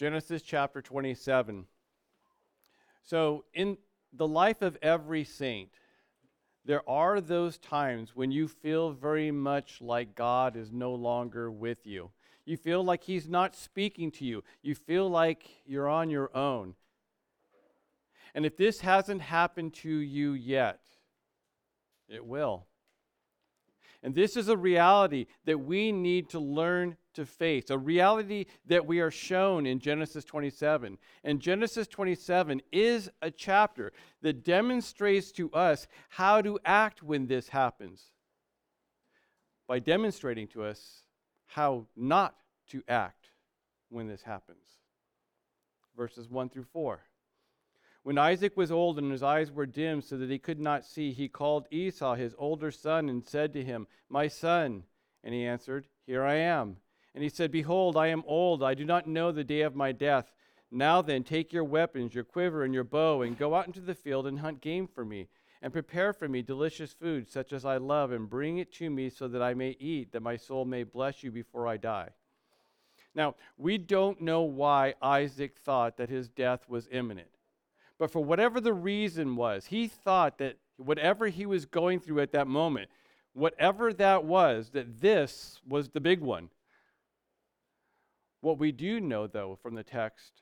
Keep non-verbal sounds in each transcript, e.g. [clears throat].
Genesis chapter 27. So, in the life of every saint, there are those times when you feel very much like God is no longer with you. You feel like He's not speaking to you. You feel like you're on your own. And if this hasn't happened to you yet, it will. And this is a reality that we need to learn to face, a reality that we are shown in Genesis 27. And Genesis 27 is a chapter that demonstrates to us how to act when this happens by demonstrating to us how not to act when this happens. Verses 1 through 4. When Isaac was old and his eyes were dim so that he could not see, he called Esau, his older son, and said to him, My son. And he answered, Here I am. And he said, Behold, I am old. I do not know the day of my death. Now then, take your weapons, your quiver, and your bow, and go out into the field and hunt game for me, and prepare for me delicious food, such as I love, and bring it to me so that I may eat, that my soul may bless you before I die. Now, we don't know why Isaac thought that his death was imminent. But for whatever the reason was, he thought that whatever he was going through at that moment, whatever that was, that this was the big one. What we do know, though, from the text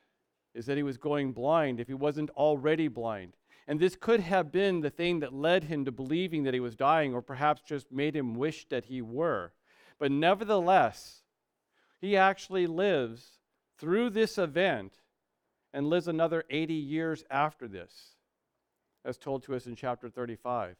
is that he was going blind if he wasn't already blind. And this could have been the thing that led him to believing that he was dying, or perhaps just made him wish that he were. But nevertheless, he actually lives through this event and lives another 80 years after this, as told to us in chapter 35.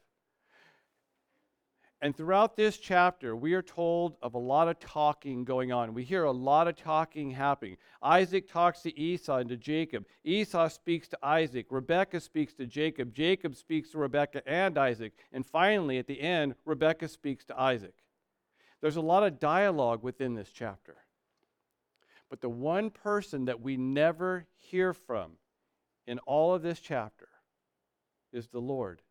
And throughout this chapter, we are told of a lot of talking going on. We hear a lot of talking happening. Isaac talks to Esau and to Jacob. Esau speaks to Isaac. Rebekah speaks to Jacob. Jacob speaks to Rebekah and Isaac. And finally, at the end, Rebekah speaks to Isaac. There's a lot of dialogue within this chapter. But the one person that we never hear from in all of this chapter is the Lord.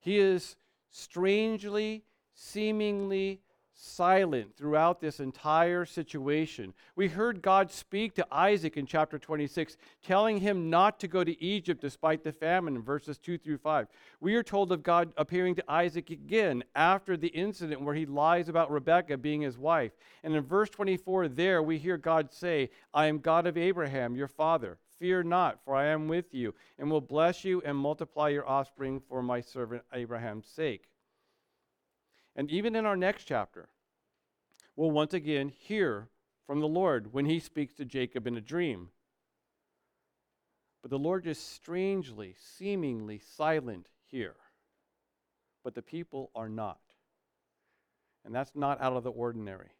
He is strangely, seemingly silent throughout this entire situation. We heard God speak to Isaac in chapter 26, telling him not to go to Egypt despite the famine in verses 2 through 5. We are told of God appearing to Isaac again after the incident where he lies about Rebekah being his wife. And in verse 24, there we hear God say, I am God of Abraham, your father. Fear not, for I am with you, and will bless you and multiply your offspring for my servant Abraham's sake. And even in our next chapter, we'll once again hear from the Lord when he speaks to Jacob in a dream. But the Lord is strangely, seemingly silent here. But the people are not. And that's not out of the ordinary.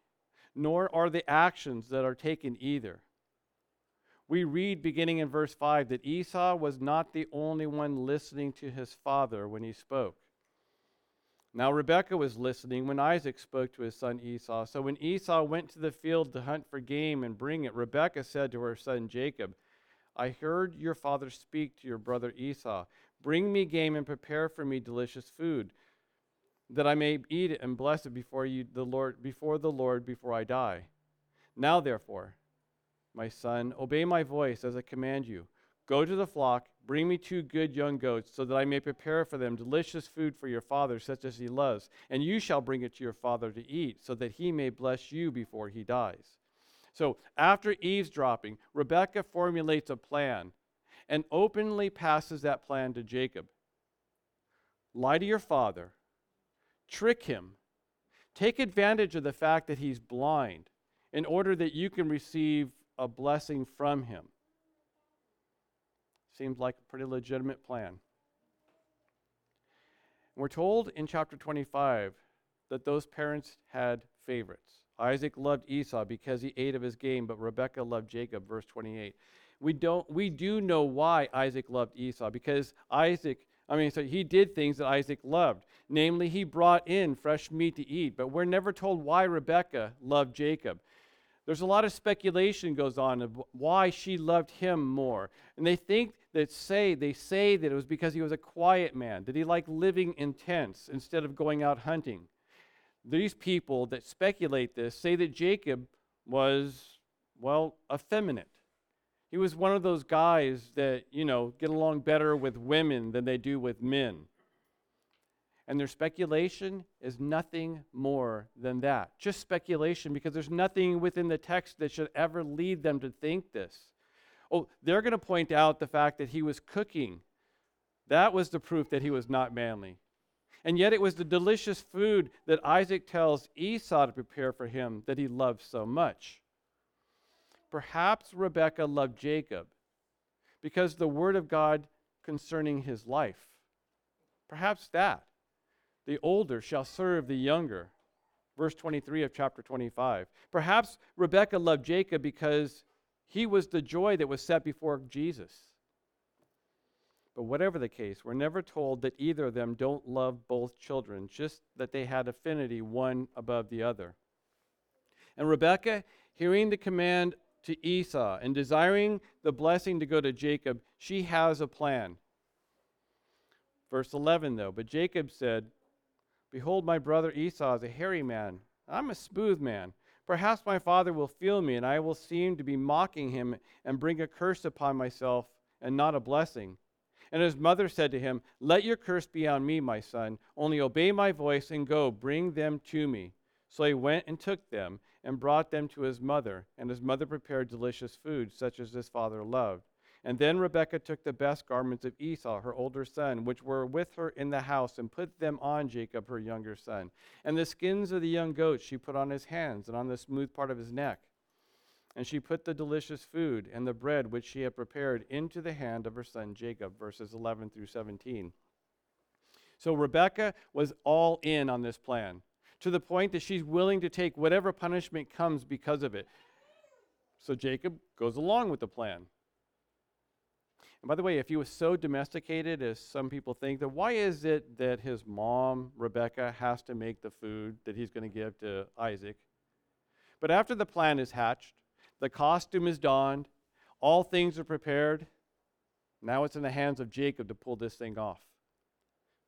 Nor are the actions that are taken either we read beginning in verse 5 that Esau was not the only one listening to his father when he spoke. Now, Rebekah was listening when Isaac spoke to his son Esau. So, when Esau went to the field to hunt for game and bring it, Rebekah said to her son Jacob, I heard your father speak to your brother Esau. Bring me game and prepare for me delicious food, that I may eat it and bless it before you, the Lord, before the Lord, before I die. Now, therefore, my son, obey my voice as I command you. Go to the flock, bring me two good young goats, so that I may prepare for them delicious food for your father, such as he loves. And you shall bring it to your father to eat, so that he may bless you before he dies. So, after eavesdropping, Rebekah formulates a plan and openly passes that plan to Jacob. Lie to your father, trick him, take advantage of the fact that he's blind in order that you can receive a blessing from him. Seems like a pretty legitimate plan. We're told in chapter 25 that those parents had favorites. Isaac loved Esau because he ate of his game, but Rebekah loved Jacob, verse 28. We don't we do know why Isaac loved Esau because Isaac I mean so he did things that Isaac loved. Namely, he brought in fresh meat to eat, but we're never told why Rebekah loved Jacob. There's a lot of speculation goes on of why she loved him more. And they think that say they say that it was because he was a quiet man, that he liked living in tents instead of going out hunting. These people that speculate this say that Jacob was well, effeminate. He was one of those guys that, you know, get along better with women than they do with men. And their speculation is nothing more than that. Just speculation, because there's nothing within the text that should ever lead them to think this. Oh, they're going to point out the fact that he was cooking. That was the proof that he was not manly. And yet it was the delicious food that Isaac tells Esau to prepare for him that he loved so much. Perhaps Rebekah loved Jacob because the word of God concerning his life. Perhaps that the older shall serve the younger. Verse 23 of chapter 25. Perhaps Rebekah loved Jacob because he was the joy that was set before Jesus. But whatever the case, we're never told that either of them don't love both children, just that they had affinity one above the other. And Rebekah, hearing the command to Esau and desiring the blessing to go to Jacob, she has a plan. Verse 11, though, but Jacob said, Behold, my brother Esau is a hairy man. I'm a smooth man. Perhaps my father will feel me, and I will seem to be mocking him and bring a curse upon myself and not a blessing. And his mother said to him, Let your curse be on me, my son. Only obey my voice and go, bring them to me. So he went and took them and brought them to his mother. And his mother prepared delicious food, such as his father loved. And then Rebekah took the best garments of Esau, her older son, which were with her in the house, and put them on Jacob, her younger son. And the skins of the young goats she put on his hands and on the smooth part of his neck. And she put the delicious food and the bread which she had prepared into the hand of her son Jacob, verses 11 through 17. So Rebekah was all in on this plan, to the point that she's willing to take whatever punishment comes because of it. So Jacob goes along with the plan. And by the way, if he was so domesticated as some people think, then why is it that his mom, Rebekah, has to make the food that he's going to give to Isaac? But after the plan is hatched, the costume is donned, all things are prepared, now it's in the hands of Jacob to pull this thing off.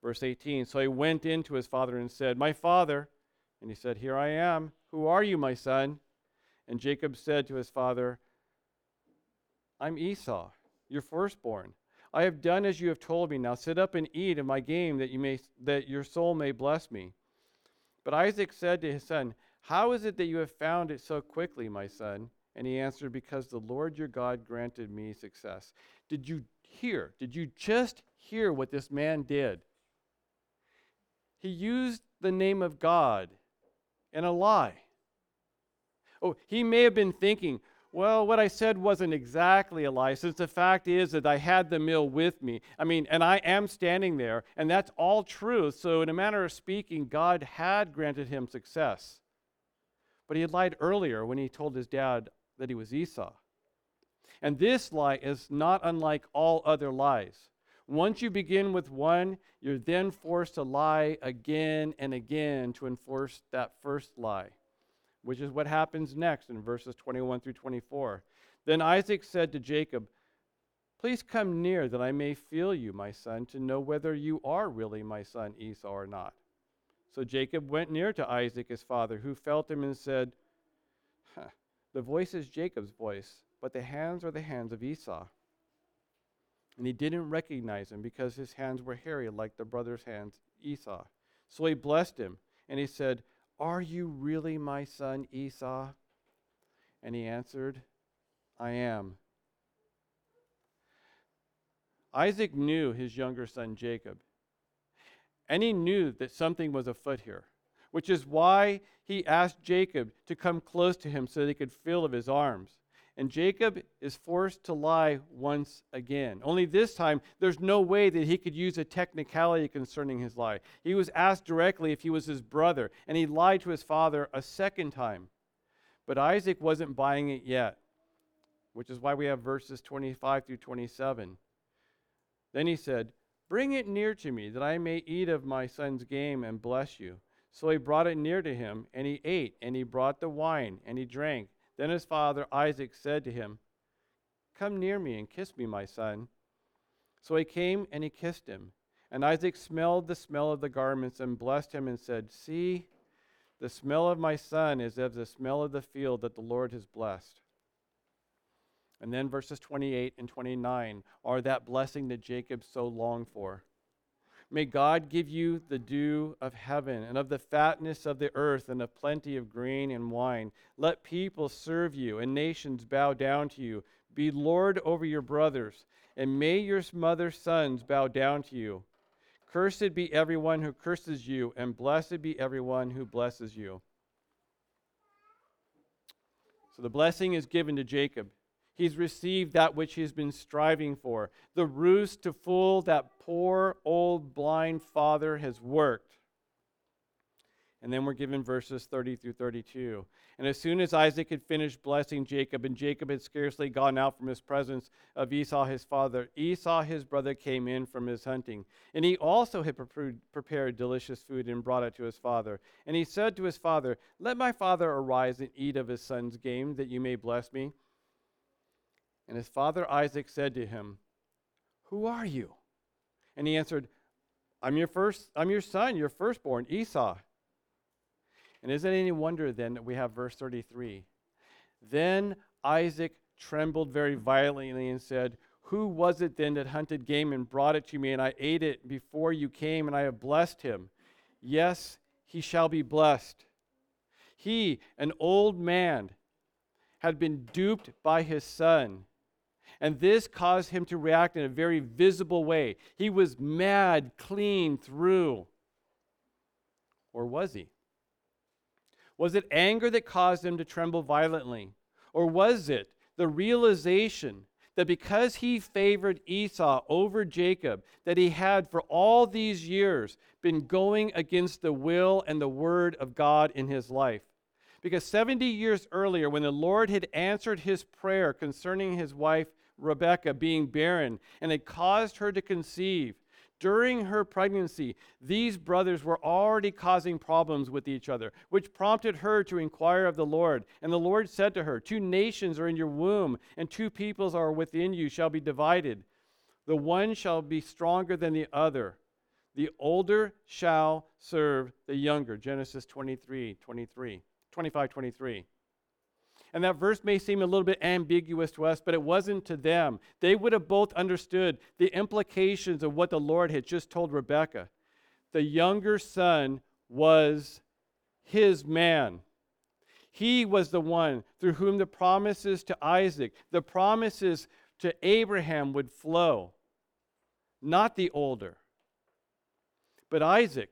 Verse 18 So he went in to his father and said, My father. And he said, Here I am. Who are you, my son? And Jacob said to his father, I'm Esau your firstborn. I have done as you have told me. Now sit up and eat of my game that you may that your soul may bless me. But Isaac said to his son, How is it that you have found it so quickly, my son? And he answered, Because the Lord your God granted me success. Did you hear? Did you just hear what this man did? He used the name of God in a lie. Oh, he may have been thinking, well, what I said wasn't exactly a lie, since the fact is that I had the meal with me. I mean, and I am standing there, and that's all true. So, in a manner of speaking, God had granted him success. But he had lied earlier when he told his dad that he was Esau. And this lie is not unlike all other lies. Once you begin with one, you're then forced to lie again and again to enforce that first lie which is what happens next in verses 21 through 24. Then Isaac said to Jacob, Please come near that I may feel you, my son, to know whether you are really my son Esau or not. So Jacob went near to Isaac his father, who felt him and said, The voice is Jacob's voice, but the hands are the hands of Esau. And he didn't recognize him because his hands were hairy like the brother's hands, Esau. So he blessed him, and he said, are you really my son Esau? And he answered, I am. Isaac knew his younger son Jacob, and he knew that something was afoot here, which is why he asked Jacob to come close to him so that he could feel of his arms. And Jacob is forced to lie once again. Only this time, there's no way that he could use a technicality concerning his lie. He was asked directly if he was his brother, and he lied to his father a second time. But Isaac wasn't buying it yet, which is why we have verses 25 through 27. Then he said, Bring it near to me, that I may eat of my son's game and bless you. So he brought it near to him, and he ate, and he brought the wine, and he drank. Then his father Isaac said to him, Come near me and kiss me, my son. So he came and he kissed him. And Isaac smelled the smell of the garments and blessed him and said, See, the smell of my son is as the smell of the field that the Lord has blessed. And then verses 28 and 29 are that blessing that Jacob so longed for. May God give you the dew of heaven and of the fatness of the earth and of plenty of grain and wine. Let people serve you and nations bow down to you. Be Lord over your brothers, and may your mother's sons bow down to you. Cursed be everyone who curses you, and blessed be everyone who blesses you. So the blessing is given to Jacob. He's received that which he's been striving for. The ruse to fool that poor old blind father has worked. And then we're given verses 30 through 32. And as soon as Isaac had finished blessing Jacob, and Jacob had scarcely gone out from his presence of Esau his father, Esau his brother came in from his hunting. And he also had prepared delicious food and brought it to his father. And he said to his father, Let my father arise and eat of his son's game, that you may bless me. And his father Isaac said to him, Who are you? And he answered, I'm your first, I'm your son, your firstborn, Esau. And is it any wonder then that we have verse 33? Then Isaac trembled very violently and said, Who was it then that hunted game and brought it to me, and I ate it before you came, and I have blessed him? Yes, he shall be blessed. He, an old man, had been duped by his son and this caused him to react in a very visible way. He was mad clean through. Or was he? Was it anger that caused him to tremble violently? Or was it the realization that because he favored Esau over Jacob, that he had for all these years been going against the will and the word of God in his life? Because 70 years earlier, when the Lord had answered his prayer concerning his wife Rebekah being barren and it caused her to conceive. During her pregnancy, these brothers were already causing problems with each other, which prompted her to inquire of the Lord. And the Lord said to her, Two nations are in your womb, and two peoples are within you shall be divided. The one shall be stronger than the other. The older shall serve the younger. Genesis 23, 23, 25, 23. And that verse may seem a little bit ambiguous to us, but it wasn't to them. They would have both understood the implications of what the Lord had just told Rebekah. The younger son was his man. He was the one through whom the promises to Isaac, the promises to Abraham would flow, not the older. But Isaac,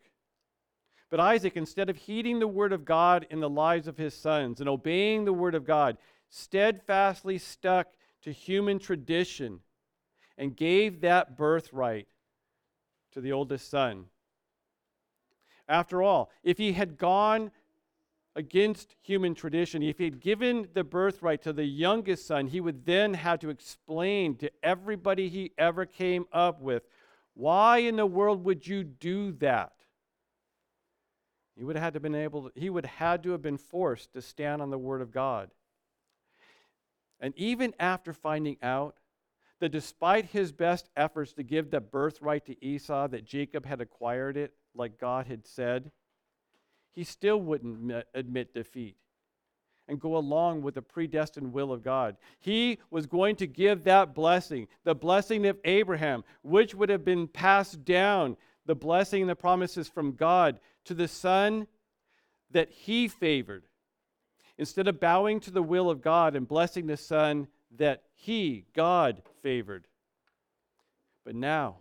but Isaac, instead of heeding the word of God in the lives of his sons and obeying the word of God, steadfastly stuck to human tradition and gave that birthright to the oldest son. After all, if he had gone against human tradition, if he had given the birthright to the youngest son, he would then have to explain to everybody he ever came up with why in the world would you do that? He would have had to been able to, he would have had to have been forced to stand on the word of God. And even after finding out that despite his best efforts to give the birthright to Esau, that Jacob had acquired it like God had said, he still wouldn't admit defeat and go along with the predestined will of God. He was going to give that blessing, the blessing of Abraham, which would have been passed down, the blessing and the promises from God to the son that he favored, instead of bowing to the will of God and blessing the son that he, God, favored. But now,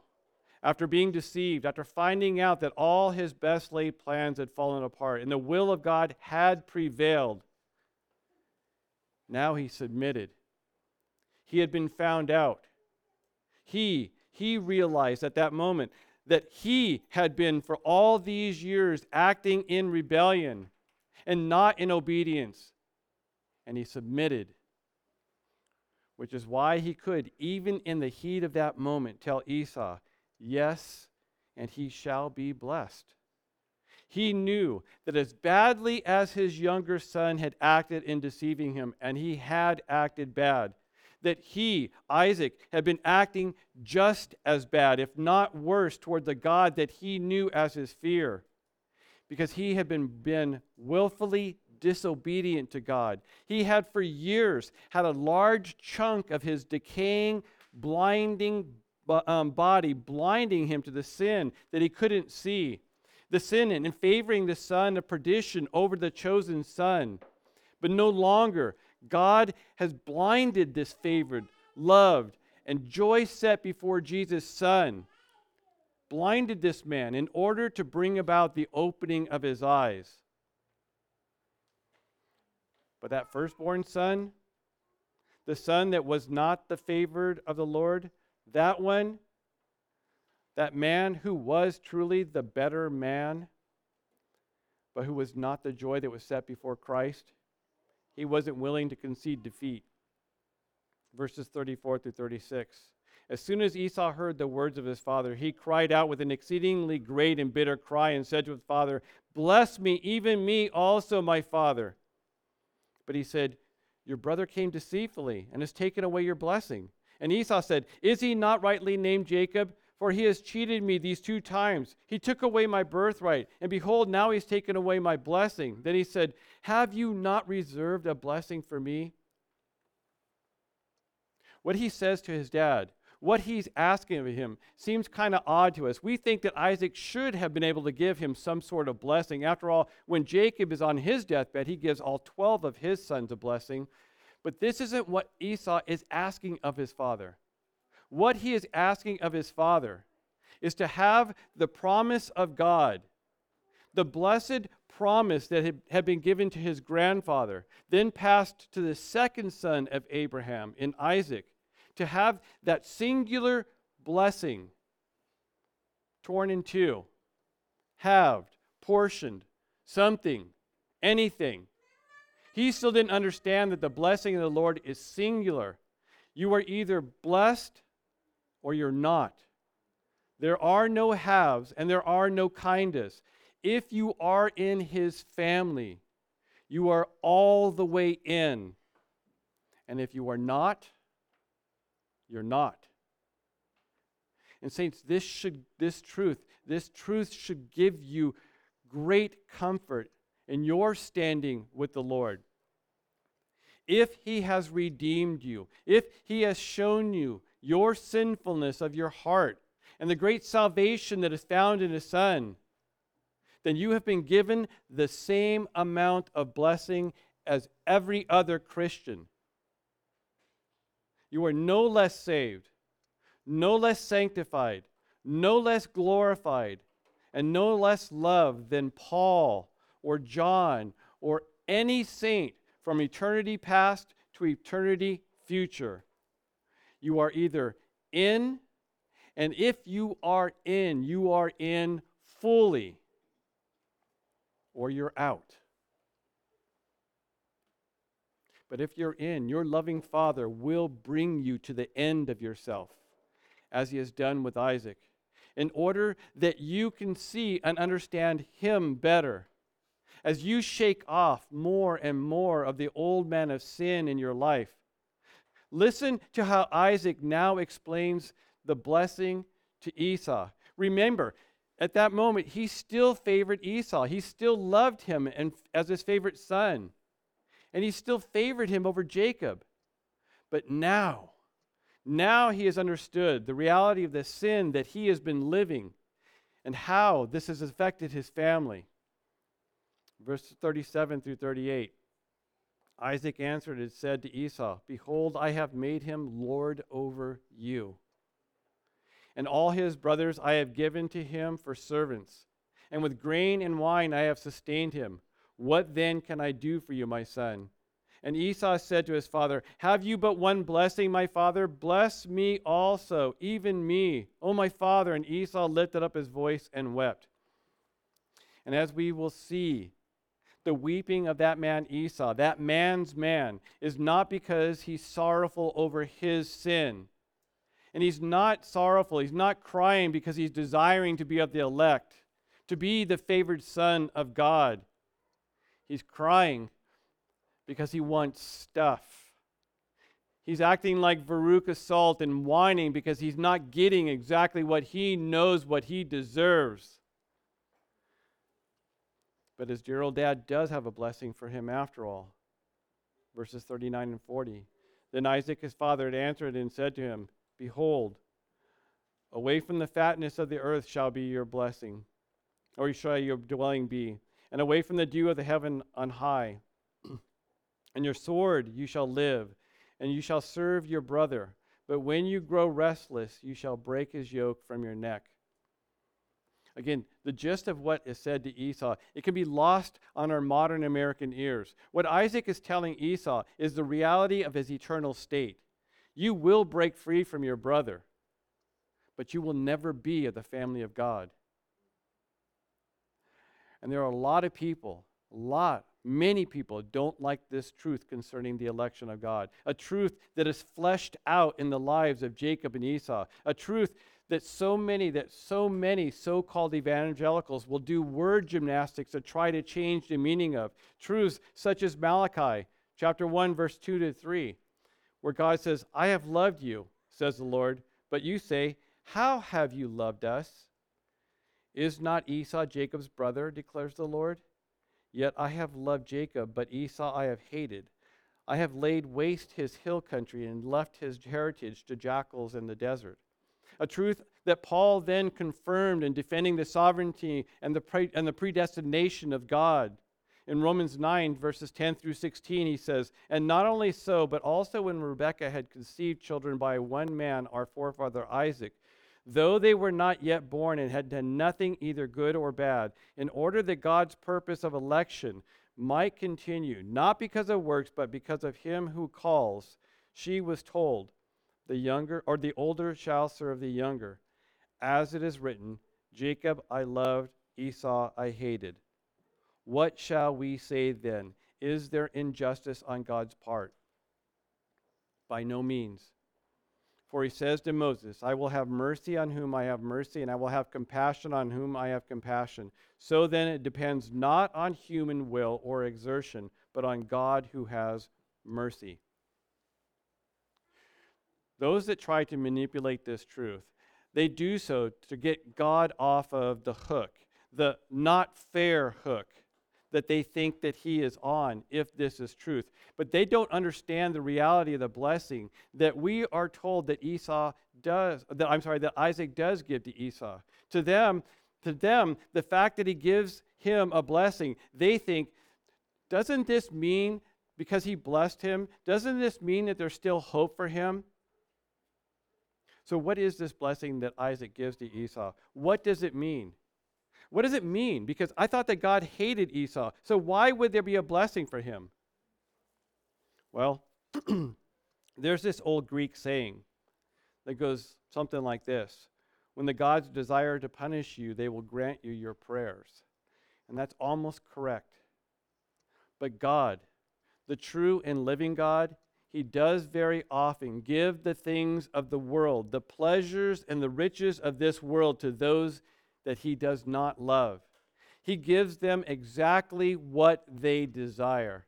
after being deceived, after finding out that all his best laid plans had fallen apart and the will of God had prevailed, now he submitted. He had been found out. He, he realized at that moment that he had been for all these years acting in rebellion and not in obedience. And he submitted, which is why he could, even in the heat of that moment, tell Esau, Yes, and he shall be blessed. He knew that as badly as his younger son had acted in deceiving him, and he had acted bad, that he, Isaac, had been acting just as bad, if not worse, toward the God that he knew as his fear, because he had been, been willfully disobedient to God. He had for years had a large chunk of his decaying, blinding um, body blinding him to the sin that he couldn't see. The sin in favoring the son of perdition over the chosen son. But no longer. God has blinded this favored, loved, and joy set before Jesus' son blinded this man in order to bring about the opening of his eyes. But that firstborn son, the son that was not the favored of the Lord, that one, that man who was truly the better man, but who was not the joy that was set before Christ, he wasn't willing to concede defeat. Verses 34 through 36. As soon as Esau heard the words of his father, he cried out with an exceedingly great and bitter cry and said to his father, Bless me, even me also, my father. But he said, Your brother came deceitfully and has taken away your blessing. And Esau said, Is he not rightly named Jacob? For he has cheated me these two times. He took away my birthright, and behold, now he's taken away my blessing. Then he said, Have you not reserved a blessing for me? What he says to his dad, what he's asking of him seems kind of odd to us. We think that Isaac should have been able to give him some sort of blessing. After all, when Jacob is on his deathbed, he gives all 12 of his sons a blessing. But this isn't what Esau is asking of his father. What he is asking of his father is to have the promise of God, the blessed promise that had been given to his grandfather, then passed to the second son of Abraham in Isaac to have that singular blessing torn in two, halved, portioned, something, anything. He still didn't understand that the blessing of the Lord is singular. You are either blessed or you're not. There are no halves and there are no kindas. If you are in his family, you are all the way in. And if you are not, you're not. And saints, this should this truth, this truth should give you great comfort in your standing with the Lord. If he has redeemed you, if he has shown you your sinfulness of your heart and the great salvation that is found in his son, then you have been given the same amount of blessing as every other Christian. You are no less saved, no less sanctified, no less glorified, and no less loved than Paul or John or any saint from eternity past to eternity future. You are either in, and if you are in, you are in fully, or you're out. But if you're in, your loving Father will bring you to the end of yourself, as he has done with Isaac, in order that you can see and understand him better. As you shake off more and more of the old man of sin in your life, listen to how Isaac now explains the blessing to Esau. Remember, at that moment, he still favored Esau. He still loved him and, as his favorite son and he still favored him over Jacob. But now, now he has understood the reality of the sin that he has been living and how this has affected his family. Verse 37 through 38. Isaac answered and said to Esau, Behold, I have made him lord over you. And all his brothers I have given to him for servants, and with grain and wine I have sustained him. What then can I do for you, my son? And Esau said to his father, Have you but one blessing, my father? Bless me also, even me, O my father. And Esau lifted up his voice and wept. And as we will see, the weeping of that man Esau, that man's man, is not because he's sorrowful over his sin. And he's not sorrowful, he's not crying because he's desiring to be of the elect, to be the favored son of God. He's crying because he wants stuff. He's acting like Veruca Salt and whining because he's not getting exactly what he knows what he deserves. But his dear old dad does have a blessing for him after all. Verses 39 and 40. Then Isaac his father had answered and said to him, Behold, away from the fatness of the earth shall be your blessing, or shall your dwelling be, and away from the dew of the heaven on high. [clears throat] and your sword you shall live, and you shall serve your brother. But when you grow restless, you shall break his yoke from your neck. Again, the gist of what is said to Esau, it can be lost on our modern American ears. What Isaac is telling Esau is the reality of his eternal state. You will break free from your brother, but you will never be of the family of God. And there are a lot of people, a lot, many people don't like this truth concerning the election of God. A truth that is fleshed out in the lives of Jacob and Esau. A truth that so many that so many so-called evangelicals will do word gymnastics to try to change the meaning of truths such as Malachi chapter 1 verse 2 to 3 where God says I have loved you says the Lord but you say how have you loved us? Is not Esau Jacob's brother declares the Lord? Yet I have loved Jacob but Esau I have hated. I have laid waste his hill country and left his heritage to jackals in the desert a truth that Paul then confirmed in defending the sovereignty and the, pre- and the predestination of God. In Romans 9, verses 10 through 16, he says, And not only so, but also when Rebekah had conceived children by one man, our forefather Isaac, though they were not yet born and had done nothing either good or bad, in order that God's purpose of election might continue, not because of works, but because of him who calls, she was told, the younger or the older shall serve the younger. As it is written, Jacob I loved, Esau I hated. What shall we say then? Is there injustice on God's part? By no means. For he says to Moses, I will have mercy on whom I have mercy, and I will have compassion on whom I have compassion. So then it depends not on human will or exertion, but on God who has mercy. Those that try to manipulate this truth, they do so to get God off of the hook, the not fair hook that they think that he is on if this is truth. But they don't understand the reality of the blessing that we are told that Esau does that I'm sorry that Isaac does give to Esau. To them, to them, the fact that he gives him a blessing, they think doesn't this mean because he blessed him, doesn't this mean that there's still hope for him? So, what is this blessing that Isaac gives to Esau? What does it mean? What does it mean? Because I thought that God hated Esau. So, why would there be a blessing for him? Well, [clears throat] there's this old Greek saying that goes something like this When the gods desire to punish you, they will grant you your prayers. And that's almost correct. But God, the true and living God, he does very often give the things of the world, the pleasures and the riches of this world to those that he does not love. He gives them exactly what they desire,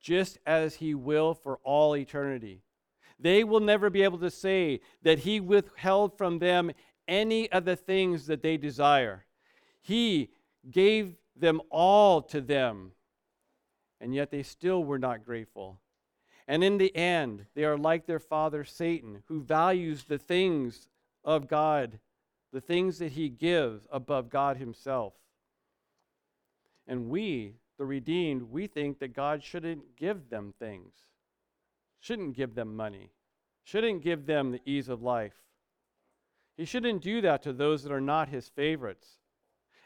just as he will for all eternity. They will never be able to say that he withheld from them any of the things that they desire. He gave them all to them, and yet they still were not grateful. And in the end, they are like their father Satan, who values the things of God, the things that he gives above God himself. And we, the redeemed, we think that God shouldn't give them things, shouldn't give them money, shouldn't give them the ease of life. He shouldn't do that to those that are not his favorites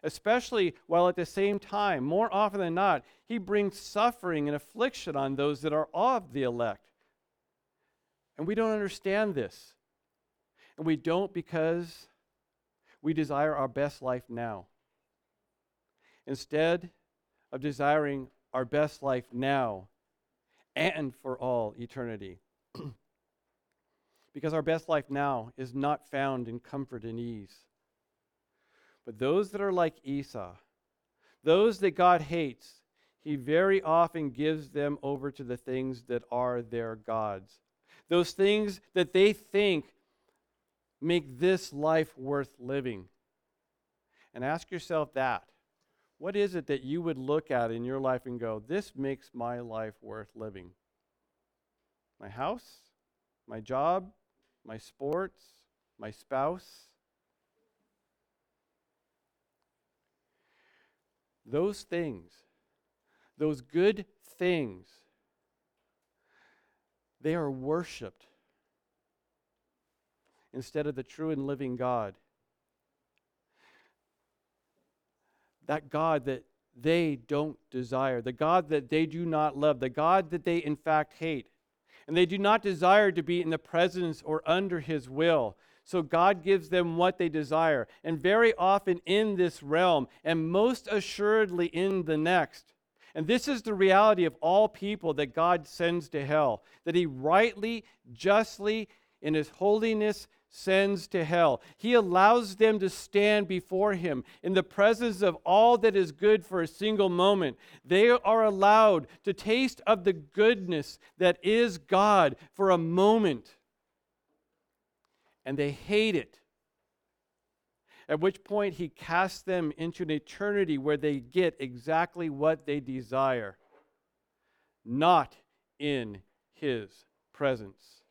especially while at the same time, more often than not, he brings suffering and affliction on those that are of the elect. And we don't understand this. And we don't because we desire our best life now. Instead of desiring our best life now and for all eternity. [clears throat] because our best life now is not found in comfort and ease but those that are like Esau, those that God hates, he very often gives them over to the things that are their gods. Those things that they think make this life worth living. And ask yourself that. What is it that you would look at in your life and go, this makes my life worth living? My house? My job? My sports? My spouse? Those things, those good things, they are worshiped instead of the true and living God. That God that they don't desire, the God that they do not love, the God that they in fact hate. And they do not desire to be in the presence or under his will. So God gives them what they desire. And very often in this realm, and most assuredly in the next. And this is the reality of all people that God sends to hell, that he rightly, justly, in his holiness, sends to hell. He allows them to stand before him in the presence of all that is good for a single moment. They are allowed to taste of the goodness that is God for a moment. And they hate it. At which point he casts them into an eternity where they get exactly what they desire, not in his presence.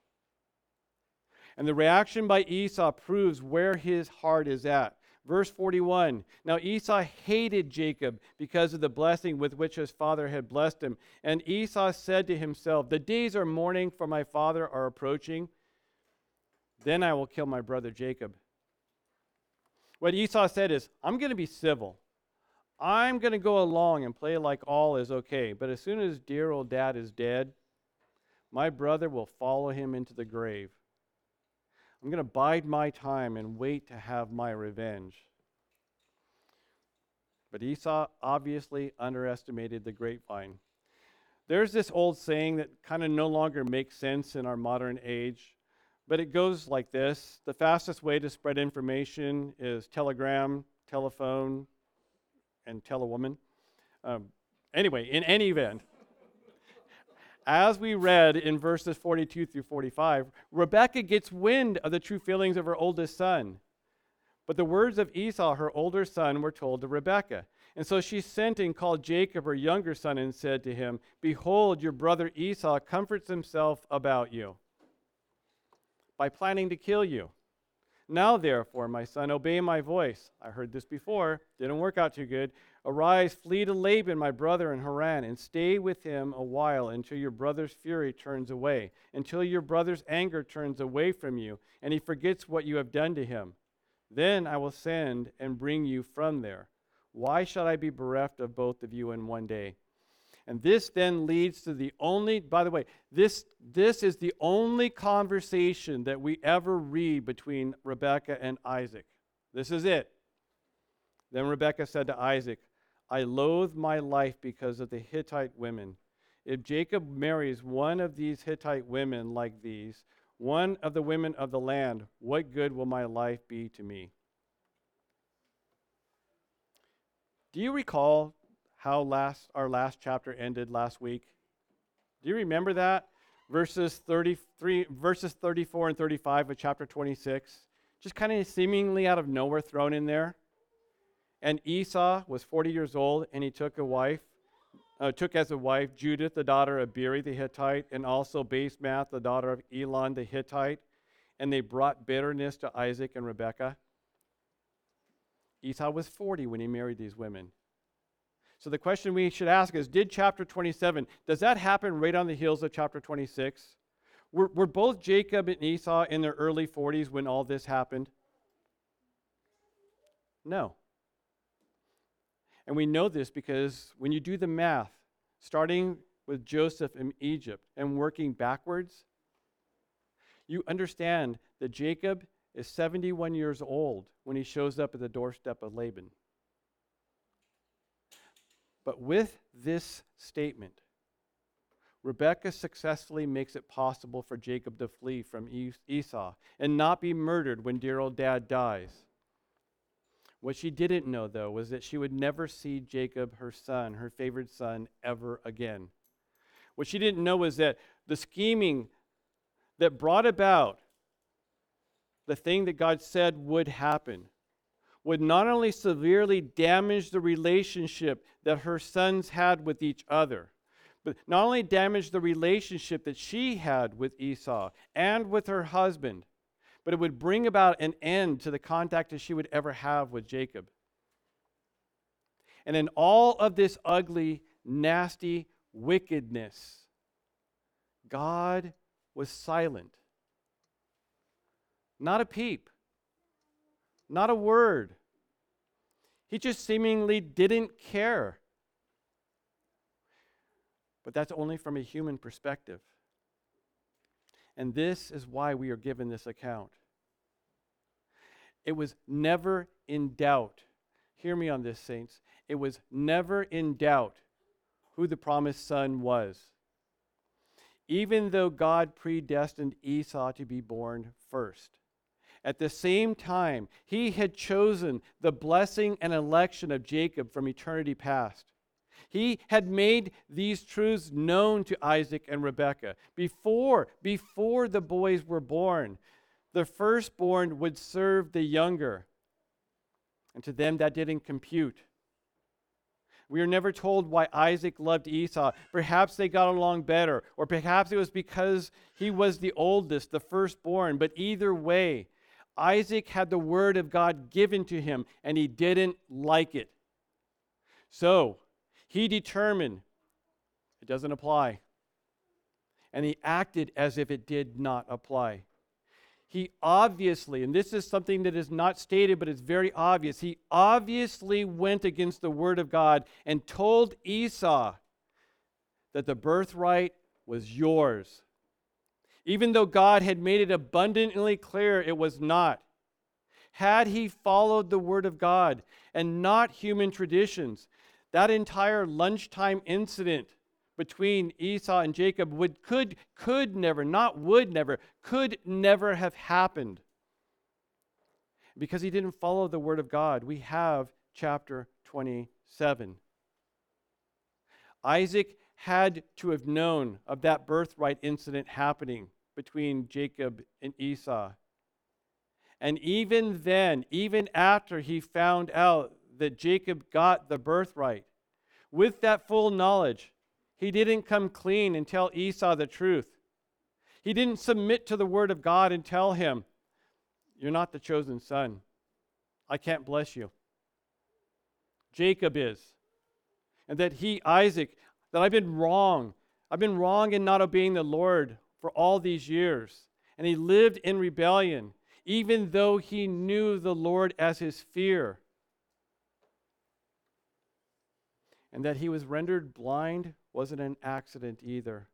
And the reaction by Esau proves where his heart is at. Verse 41 Now Esau hated Jacob because of the blessing with which his father had blessed him. And Esau said to himself, The days of mourning for my father are approaching. Then I will kill my brother Jacob. What Esau said is, I'm going to be civil. I'm going to go along and play like all is okay. But as soon as dear old dad is dead, my brother will follow him into the grave. I'm going to bide my time and wait to have my revenge. But Esau obviously underestimated the grapevine. There's this old saying that kind of no longer makes sense in our modern age, but it goes like this The fastest way to spread information is telegram, telephone, and tell a woman. Um, anyway, in any event, as we read in verses 42 through 45, Rebekah gets wind of the true feelings of her oldest son. But the words of Esau, her older son, were told to Rebekah. And so she sent and called Jacob, her younger son, and said to him, Behold, your brother Esau comforts himself about you by planning to kill you. Now, therefore, my son, obey my voice. I heard this before, didn't work out too good. Arise, flee to Laban, my brother in Haran, and stay with him a while until your brother's fury turns away, until your brother's anger turns away from you, and he forgets what you have done to him. Then I will send and bring you from there. Why shall I be bereft of both of you in one day? And this then leads to the only, by the way, this, this is the only conversation that we ever read between Rebekah and Isaac. This is it. Then Rebekah said to Isaac, I loathe my life because of the Hittite women. If Jacob marries one of these Hittite women like these, one of the women of the land, what good will my life be to me? Do you recall how last our last chapter ended last week? Do you remember that? Verses 33 verses 34 and 35 of chapter 26. Just kind of seemingly out of nowhere thrown in there. And Esau was 40 years old and he took a wife uh, took as a wife Judith, the daughter of Beeri the Hittite, and also Basemath, the daughter of Elon the Hittite, and they brought bitterness to Isaac and Rebekah. Esau was 40 when he married these women. So the question we should ask is Did chapter 27, does that happen right on the heels of chapter 26? Were, were both Jacob and Esau in their early 40s when all this happened? No. And we know this because when you do the math, starting with Joseph in Egypt and working backwards, you understand that Jacob is 71 years old when he shows up at the doorstep of Laban. But with this statement, Rebekah successfully makes it possible for Jacob to flee from Esau and not be murdered when dear old dad dies. What she didn't know, though, was that she would never see Jacob, her son, her favorite son, ever again. What she didn't know was that the scheming that brought about the thing that God said would happen would not only severely damage the relationship that her sons had with each other, but not only damage the relationship that she had with Esau and with her husband, but it would bring about an end to the contact that she would ever have with Jacob. And in all of this ugly, nasty wickedness, God was silent. Not a peep, not a word. He just seemingly didn't care. But that's only from a human perspective. And this is why we are given this account. It was never in doubt. Hear me on this, saints. It was never in doubt who the promised son was. Even though God predestined Esau to be born first. At the same time, he had chosen the blessing and election of Jacob from eternity past. He had made these truths known to Isaac and Rebekah before, before the boys were born. The firstborn would serve the younger. And to them, that didn't compute. We are never told why Isaac loved Esau. Perhaps they got along better, or perhaps it was because he was the oldest, the firstborn. But either way, Isaac had the word of God given to him, and he didn't like it. So he determined it doesn't apply. And he acted as if it did not apply. He obviously, and this is something that is not stated, but it's very obvious, he obviously went against the word of God and told Esau that the birthright was yours. Even though God had made it abundantly clear it was not. Had he followed the word of God and not human traditions, that entire lunchtime incident between Esau and Jacob would could could never, not would never, could never have happened. Because he didn't follow the word of God. We have chapter 27. Isaac had to have known of that birthright incident happening between Jacob and Esau. And even then, even after he found out that Jacob got the birthright. With that full knowledge, he didn't come clean and tell Esau the truth. He didn't submit to the word of God and tell him, You're not the chosen son. I can't bless you. Jacob is. And that he, Isaac, that I've been wrong. I've been wrong in not obeying the Lord for all these years. And he lived in rebellion, even though he knew the Lord as his fear. And that he was rendered blind wasn't an accident either.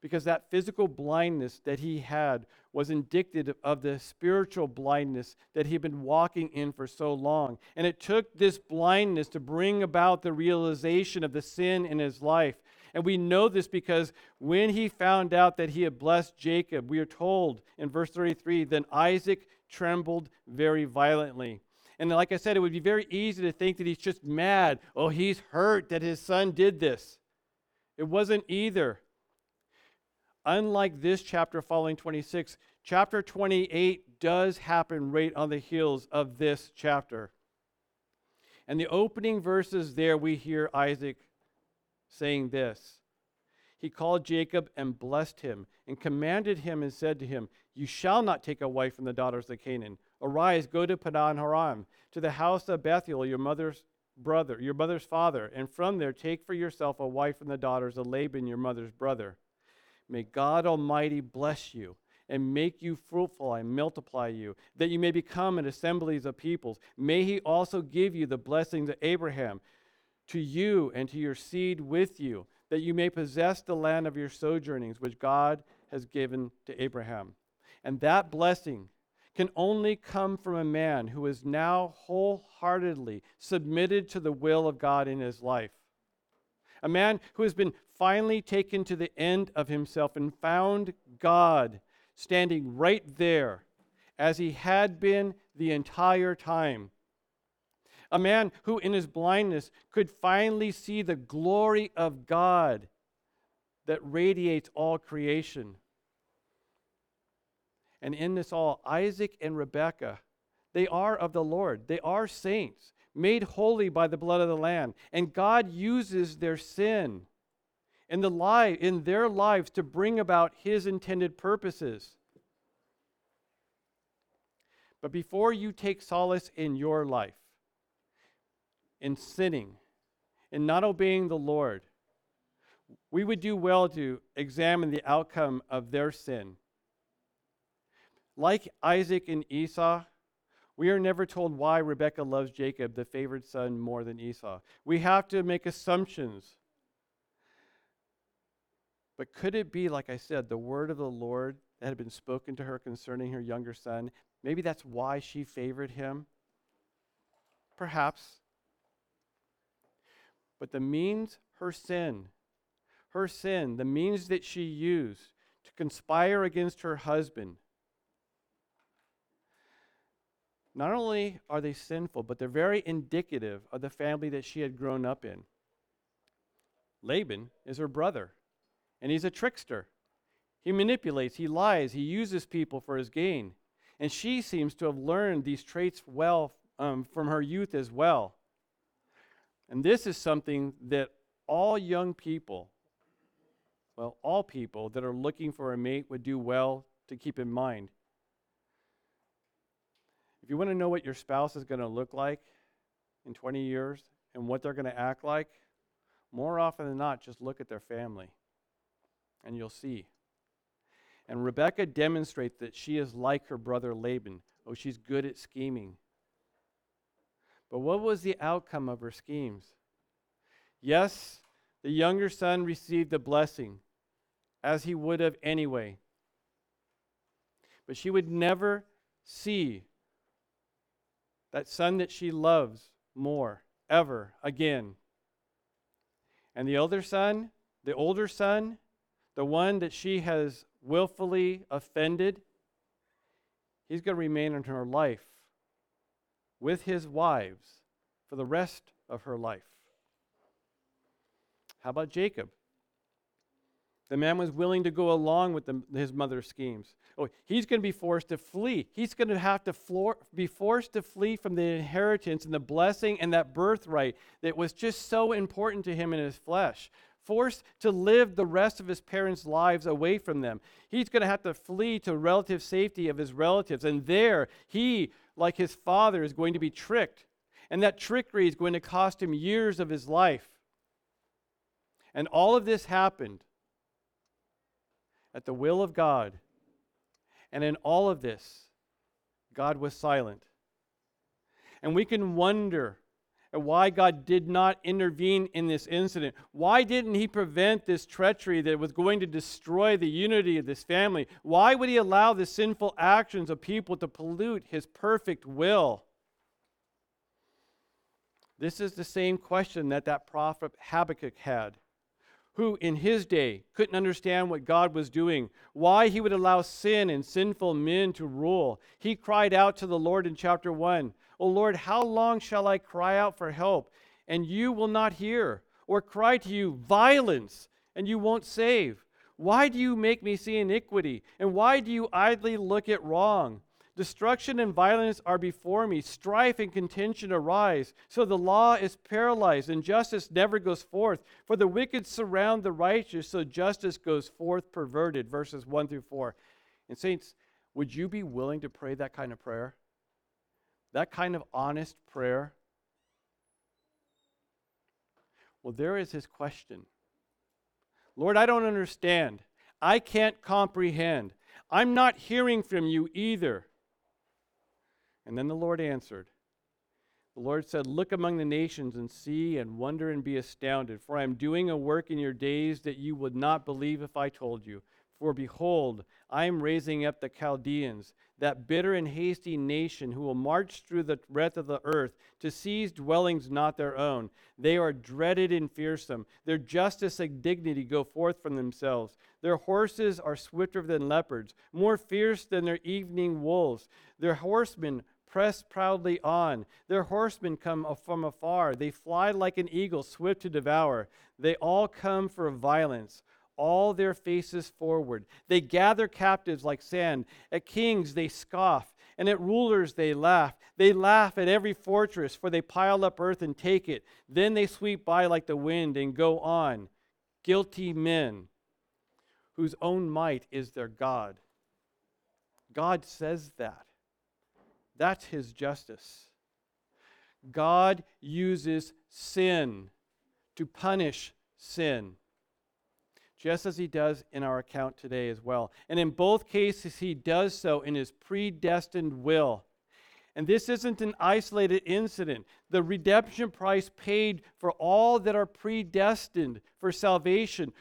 Because that physical blindness that he had was indicative of the spiritual blindness that he'd been walking in for so long. And it took this blindness to bring about the realization of the sin in his life. And we know this because when he found out that he had blessed Jacob, we are told in verse 33 then Isaac trembled very violently. And like I said, it would be very easy to think that he's just mad. Oh, he's hurt that his son did this. It wasn't either. Unlike this chapter following 26, chapter 28 does happen right on the heels of this chapter. And the opening verses there, we hear Isaac saying this He called Jacob and blessed him, and commanded him and said to him, You shall not take a wife from the daughters of Canaan Arise, go to Padan Aram, to the house of Bethuel, your mother's brother, your mother's father, and from there take for yourself a wife from the daughters of Laban, your mother's brother. May God Almighty bless you and make you fruitful and multiply you, that you may become an assemblies of peoples. May he also give you the blessings of Abraham to you and to your seed with you, that you may possess the land of your sojournings, which God has given to Abraham. And that blessing can only come from a man who is now wholeheartedly submitted to the will of God in his life. A man who has been finally taken to the end of himself and found God standing right there as he had been the entire time. A man who, in his blindness, could finally see the glory of God that radiates all creation. And in this all, Isaac and Rebekah, They are of the Lord. They are saints, made holy by the blood of the Lamb. And God uses their sin in, the li- in their lives to bring about His intended purposes. But before you take solace in your life, in sinning, in not obeying the Lord, we would do well to examine the outcome of their sin. Like Isaac and Esau, we are never told why Rebekah loves Jacob, the favored son, more than Esau. We have to make assumptions. But could it be, like I said, the word of the Lord that had been spoken to her concerning her younger son? Maybe that's why she favored him. Perhaps. But the means, her sin, her sin, the means that she used to conspire against her husband, not only are they sinful, but they're very indicative of the family that she had grown up in. Laban is her brother, and he's a trickster. He manipulates, he lies, he uses people for his gain. And she seems to have learned these traits well um, from her youth as well. And this is something that all young people, well, all people that are looking for a mate would do well to keep in mind. If you want to know what your spouse is going to look like in 20 years and what they're going to act like, more often than not, just look at their family and you'll see. And Rebekah demonstrates that she is like her brother Laban. Oh, she's good at scheming. But what was the outcome of her schemes? Yes, the younger son received the blessing, as he would have anyway. But she would never see that son that she loves more ever again. And the older son, the older son, the one that she has willfully offended, he's going to remain in her life with his wives for the rest of her life. How about Jacob? The man was willing to go along with the, his mother's schemes. Oh, he's going to be forced to flee. He's going to have to floor, be forced to flee from the inheritance and the blessing and that birthright that was just so important to him in his flesh. Forced to live the rest of his parents' lives away from them. He's going to have to flee to relative safety of his relatives. And there, he, like his father, is going to be tricked. And that trickery is going to cost him years of his life. And all of this happened at the will of God and in all of this, God was silent. And we can wonder why God did not intervene in this incident. Why didn't He prevent this treachery that was going to destroy the unity of this family? Why would He allow the sinful actions of people to pollute His perfect will? This is the same question that that prophet Habakkuk had who in his day couldn't understand what God was doing, why he would allow sin and sinful men to rule. He cried out to the Lord in chapter 1 O Lord, how long shall I cry out for help, and you will not hear? Or cry to you, violence, and you won't save? Why do you make me see iniquity? And why do you idly look at wrong? Destruction and violence are before me. Strife and contention arise. So the law is paralyzed, and justice never goes forth. For the wicked surround the righteous, so justice goes forth perverted. Verses 1 through 4. And, saints, would you be willing to pray that kind of prayer? That kind of honest prayer? Well, there is his question Lord, I don't understand. I can't comprehend. I'm not hearing from you either. And then the Lord answered. The Lord said, Look among the nations and see and wonder and be astounded, for I am doing a work in your days that you would not believe if I told you. For behold, I am raising up the Chaldeans, that bitter and hasty nation who will march through the breadth of the earth to seize dwellings not their own. They are dreaded and fearsome. Their justice and dignity go forth from themselves. Their horses are swifter than leopards, more fierce than their evening wolves. Their horsemen press proudly on. Their horsemen come from afar. They fly like an eagle, swift to devour. They all come for violence all their faces forward. They gather captives like sand. At kings they scoff, and at rulers they laugh. They laugh at every fortress, for they pile up earth and take it. Then they sweep by like the wind and go on. Guilty men whose own might is their God. God says that. That's his justice. God uses sin to punish sin, just as he does in our account today as well. And in both cases, he does so in his predestined will. And this isn't an isolated incident. The redemption price paid for all that are predestined for salvation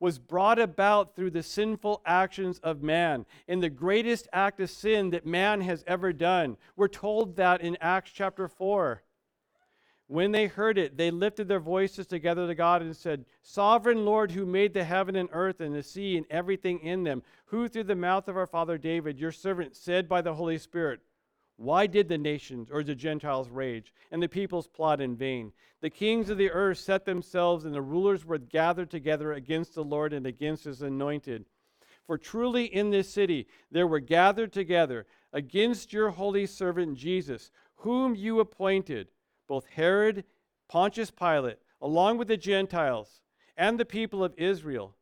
was brought about through the sinful actions of man in the greatest act of sin that man has ever done. We're told that in Acts chapter 4. When they heard it, they lifted their voices together to God and said, Sovereign Lord, who made the heaven and earth and the sea and everything in them, who through the mouth of our father David, your servant, said by the Holy Spirit, why did the nations or the Gentiles rage and the peoples plot in vain? The kings of the earth set themselves, and the rulers were gathered together against the Lord and against his anointed. For truly in this city there were gathered together against your holy servant Jesus, whom you appointed, both Herod, Pontius Pilate, along with the Gentiles and the people of Israel,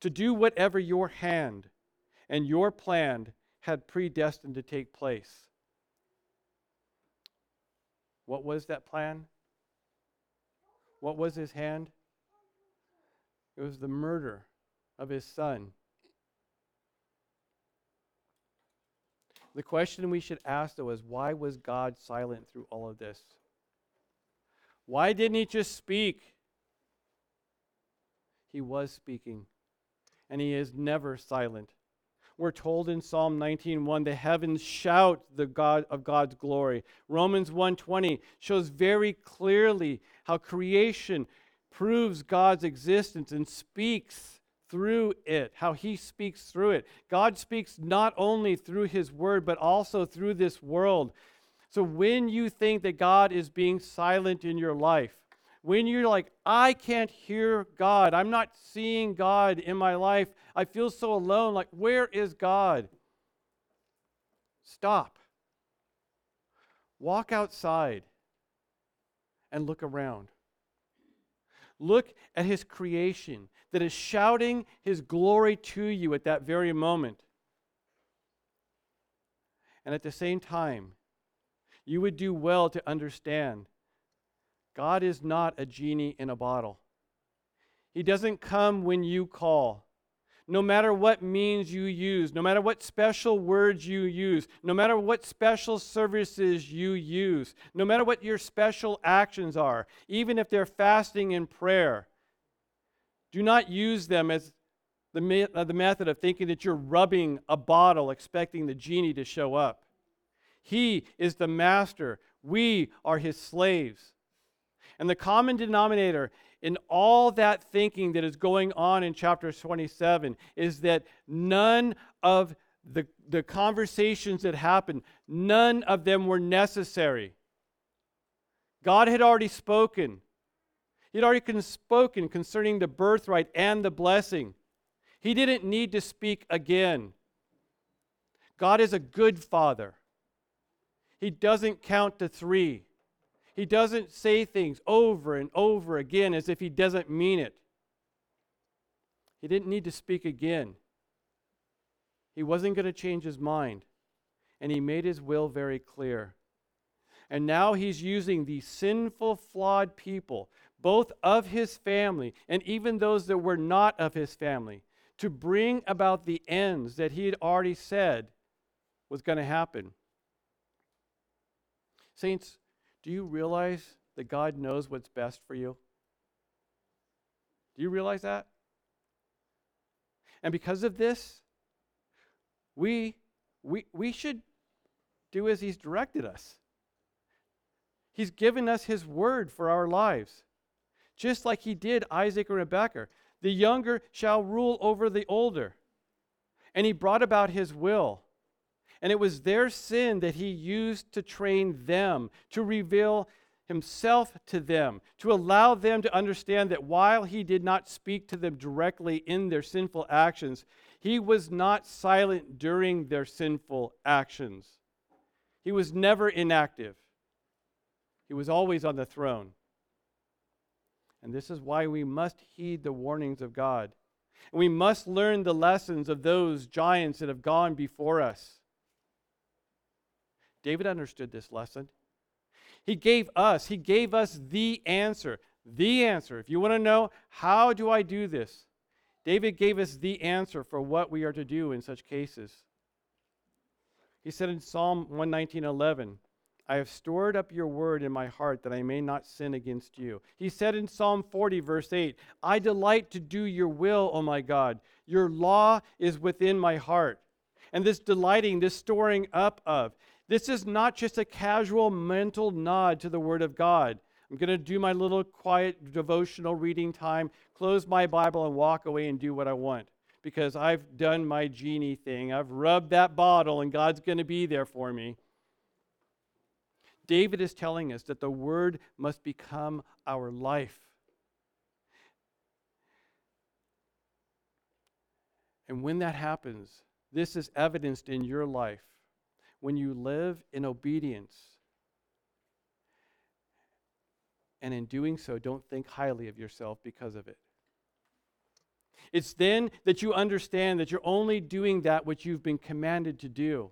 to do whatever your hand and your plan had predestined to take place. What was that plan? What was his hand? It was the murder of his son. The question we should ask, though, is why was God silent through all of this? Why didn't he just speak? He was speaking, and he is never silent. We're told in Psalm 19:1, the heavens shout the God of God's glory. Romans 1:20 shows very clearly how creation proves God's existence and speaks through it, how he speaks through it. God speaks not only through his word, but also through this world. So when you think that God is being silent in your life, when you're like, I can't hear God, I'm not seeing God in my life, I feel so alone, like, where is God? Stop. Walk outside and look around. Look at his creation that is shouting his glory to you at that very moment. And at the same time, you would do well to understand God is not a genie in a bottle. He doesn't come when you call. No matter what means you use, no matter what special words you use, no matter what special services you use, no matter what your special actions are, even if they're fasting and prayer, do not use them as the, uh, the method of thinking that you're rubbing a bottle expecting the genie to show up. He is the master, we are his slaves. And the common denominator in all that thinking that is going on in chapter 27 is that none of the, the conversations that happened, none of them were necessary. God had already spoken. He had already spoken concerning the birthright and the blessing. He didn't need to speak again. God is a good father. He doesn't count to three. He doesn't say things over and over again as if he doesn't mean it. He didn't need to speak again. He wasn't going to change his mind. And he made his will very clear. And now he's using these sinful, flawed people, both of his family and even those that were not of his family, to bring about the ends that he had already said was going to happen. Saints, do you realize that God knows what's best for you? Do you realize that? And because of this, we, we, we should do as He's directed us. He's given us His word for our lives, just like He did Isaac and Rebekah. The younger shall rule over the older. And He brought about His will. And it was their sin that he used to train them, to reveal himself to them, to allow them to understand that while he did not speak to them directly in their sinful actions, he was not silent during their sinful actions. He was never inactive, he was always on the throne. And this is why we must heed the warnings of God. And we must learn the lessons of those giants that have gone before us. David understood this lesson. He gave us, he gave us the answer. The answer. If you want to know, how do I do this? David gave us the answer for what we are to do in such cases. He said in Psalm 119:11, I have stored up your word in my heart that I may not sin against you. He said in Psalm 40, verse 8, I delight to do your will, O my God. Your law is within my heart. And this delighting, this storing up of, this is not just a casual mental nod to the Word of God. I'm going to do my little quiet devotional reading time, close my Bible, and walk away and do what I want because I've done my genie thing. I've rubbed that bottle, and God's going to be there for me. David is telling us that the Word must become our life. And when that happens, this is evidenced in your life when you live in obedience. And in doing so, don't think highly of yourself because of it. It's then that you understand that you're only doing that which you've been commanded to do.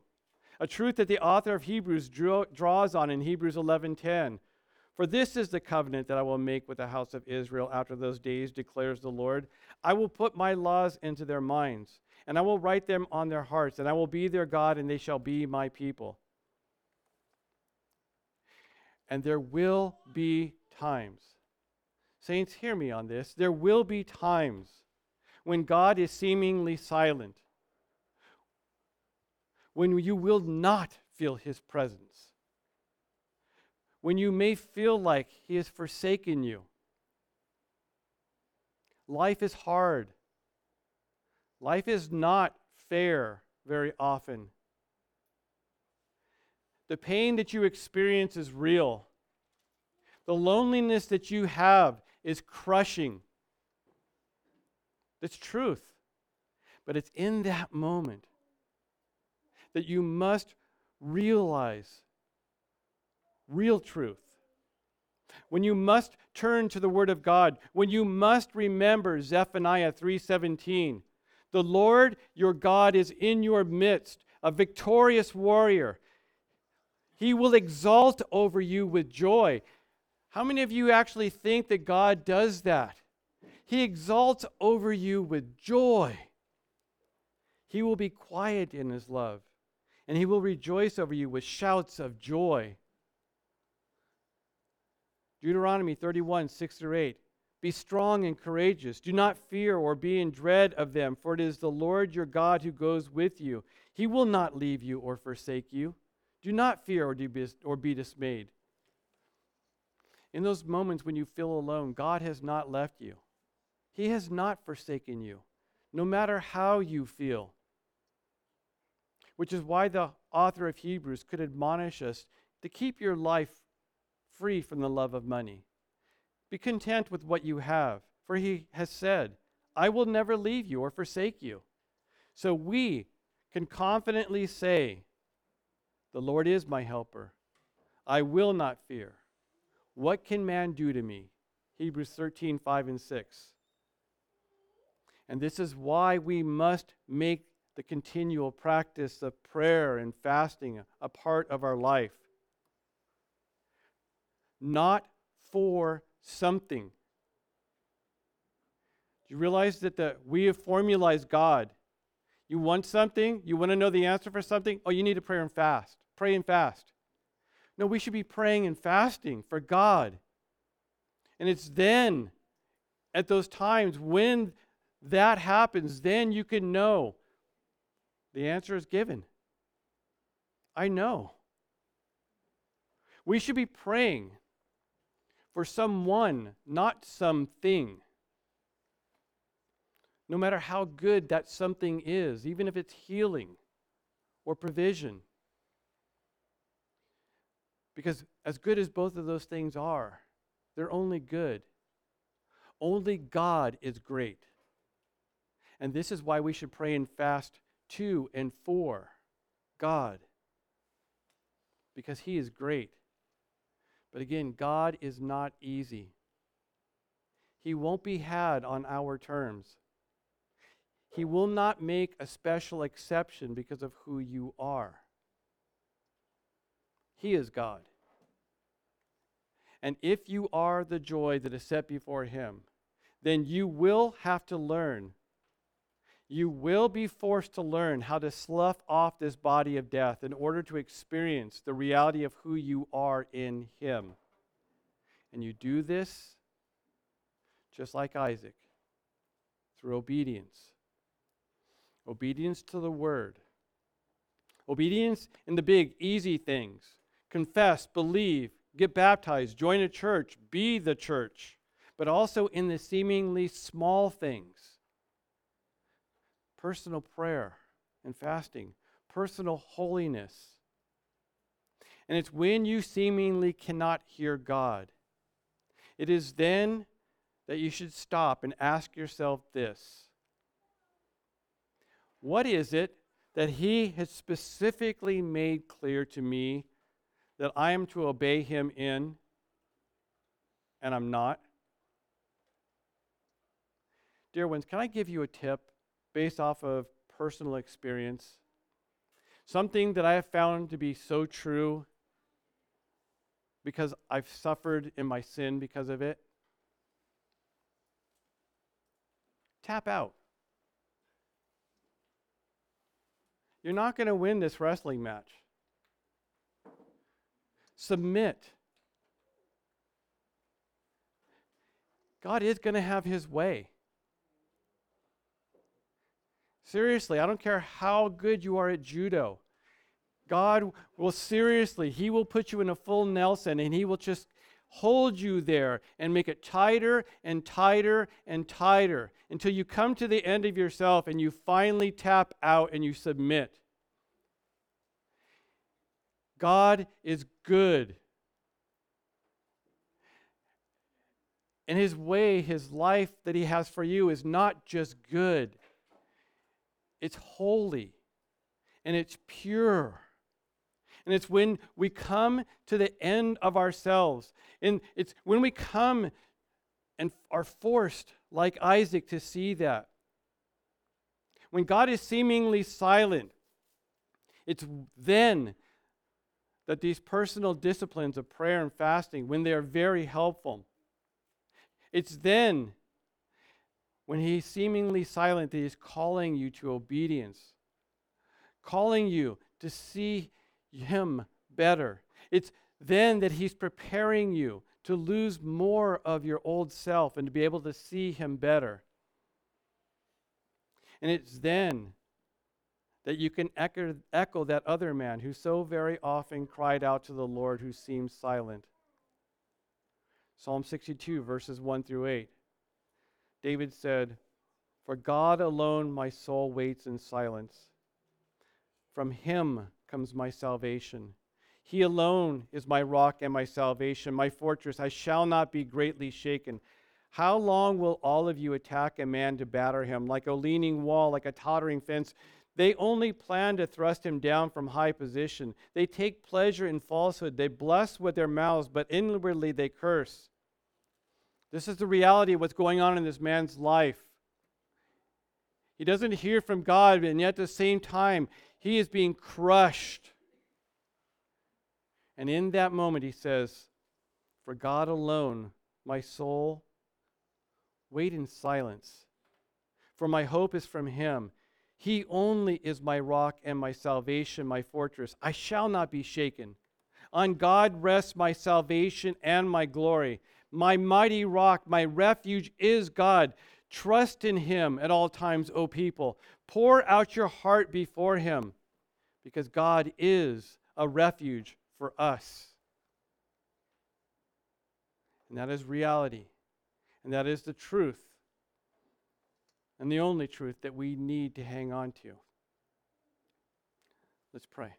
A truth that the author of Hebrews drew, draws on in Hebrews 11:10. For this is the covenant that I will make with the house of Israel after those days, declares the Lord. I will put my laws into their minds, and I will write them on their hearts, and I will be their God, and they shall be my people. And there will be times. Saints, hear me on this. There will be times when God is seemingly silent, when you will not feel his presence, when you may feel like he has forsaken you. Life is hard. Life is not fair very often. The pain that you experience is real. The loneliness that you have is crushing. That's truth. But it's in that moment that you must realize real truth. When you must turn to the word of God, when you must remember Zephaniah 3:17, the Lord your God is in your midst, a victorious warrior. He will exalt over you with joy. How many of you actually think that God does that? He exalts over you with joy. He will be quiet in his love, and he will rejoice over you with shouts of joy. Deuteronomy 31, 6 through 8. Be strong and courageous. Do not fear or be in dread of them, for it is the Lord your God who goes with you. He will not leave you or forsake you. Do not fear or be dismayed. In those moments when you feel alone, God has not left you. He has not forsaken you, no matter how you feel. Which is why the author of Hebrews could admonish us to keep your life free from the love of money. Be content with what you have, for he has said, I will never leave you or forsake you. So we can confidently say, The Lord is my helper. I will not fear. What can man do to me? Hebrews 13, 5 and 6. And this is why we must make the continual practice of prayer and fasting a part of our life. Not for something. Do you realize that the, we have formalized God? You want something? You want to know the answer for something? Oh, you need to pray and fast. Pray and fast. No, we should be praying and fasting for God. And it's then, at those times when that happens, then you can know the answer is given. I know. We should be praying for someone, not something. No matter how good that something is, even if it's healing or provision. Because as good as both of those things are, they're only good. Only God is great. And this is why we should pray and fast to and for God. because He is great. But again, God is not easy. He won't be had on our terms. He will not make a special exception because of who you are. He is God. And if you are the joy that is set before Him, then you will have to learn. You will be forced to learn how to slough off this body of death in order to experience the reality of who you are in Him. And you do this just like Isaac through obedience. Obedience to the word. Obedience in the big, easy things. Confess, believe, get baptized, join a church, be the church, but also in the seemingly small things personal prayer and fasting, personal holiness. And it's when you seemingly cannot hear God. It is then that you should stop and ask yourself this What is it that He has specifically made clear to me that I am to obey him in, and I'm not? Dear ones, can I give you a tip based off of personal experience? Something that I have found to be so true because I've suffered in my sin because of it. Tap out. You're not going to win this wrestling match. Submit. God is going to have his way. Seriously, I don't care how good you are at judo. God will seriously, He will put you in a full Nelson and He will just hold you there and make it tighter and tighter and tighter until you come to the end of yourself and you finally tap out and you submit. God is good. And his way, his life that he has for you is not just good, it's holy and it's pure. And it's when we come to the end of ourselves, and it's when we come and are forced, like Isaac, to see that. When God is seemingly silent, it's then that these personal disciplines of prayer and fasting, when they are very helpful, it's then when he's seemingly silent that he's calling you to obedience, calling you to see him better. It's then that he's preparing you to lose more of your old self and to be able to see him better. And it's then that you can echo, echo that other man who so very often cried out to the Lord who seems silent. Psalm 62, verses 1 through 8. David said, For God alone my soul waits in silence. From him comes my salvation. He alone is my rock and my salvation, my fortress. I shall not be greatly shaken. How long will all of you attack a man to batter him, like a leaning wall, like a tottering fence? They only plan to thrust him down from high position. They take pleasure in falsehood. They bless with their mouths, but inwardly they curse. This is the reality of what's going on in this man's life. He doesn't hear from God, and yet at the same time, he is being crushed. And in that moment, he says, For God alone, my soul, wait in silence. For my hope is from him. He only is my rock and my salvation, my fortress. I shall not be shaken. On God rests my salvation and my glory. My mighty rock, my refuge is God. Trust in him at all times, O people. Pour out your heart before him, because God is a refuge for us. And that is reality. And that is the truth and the only truth that we need to hang on to. Let's pray.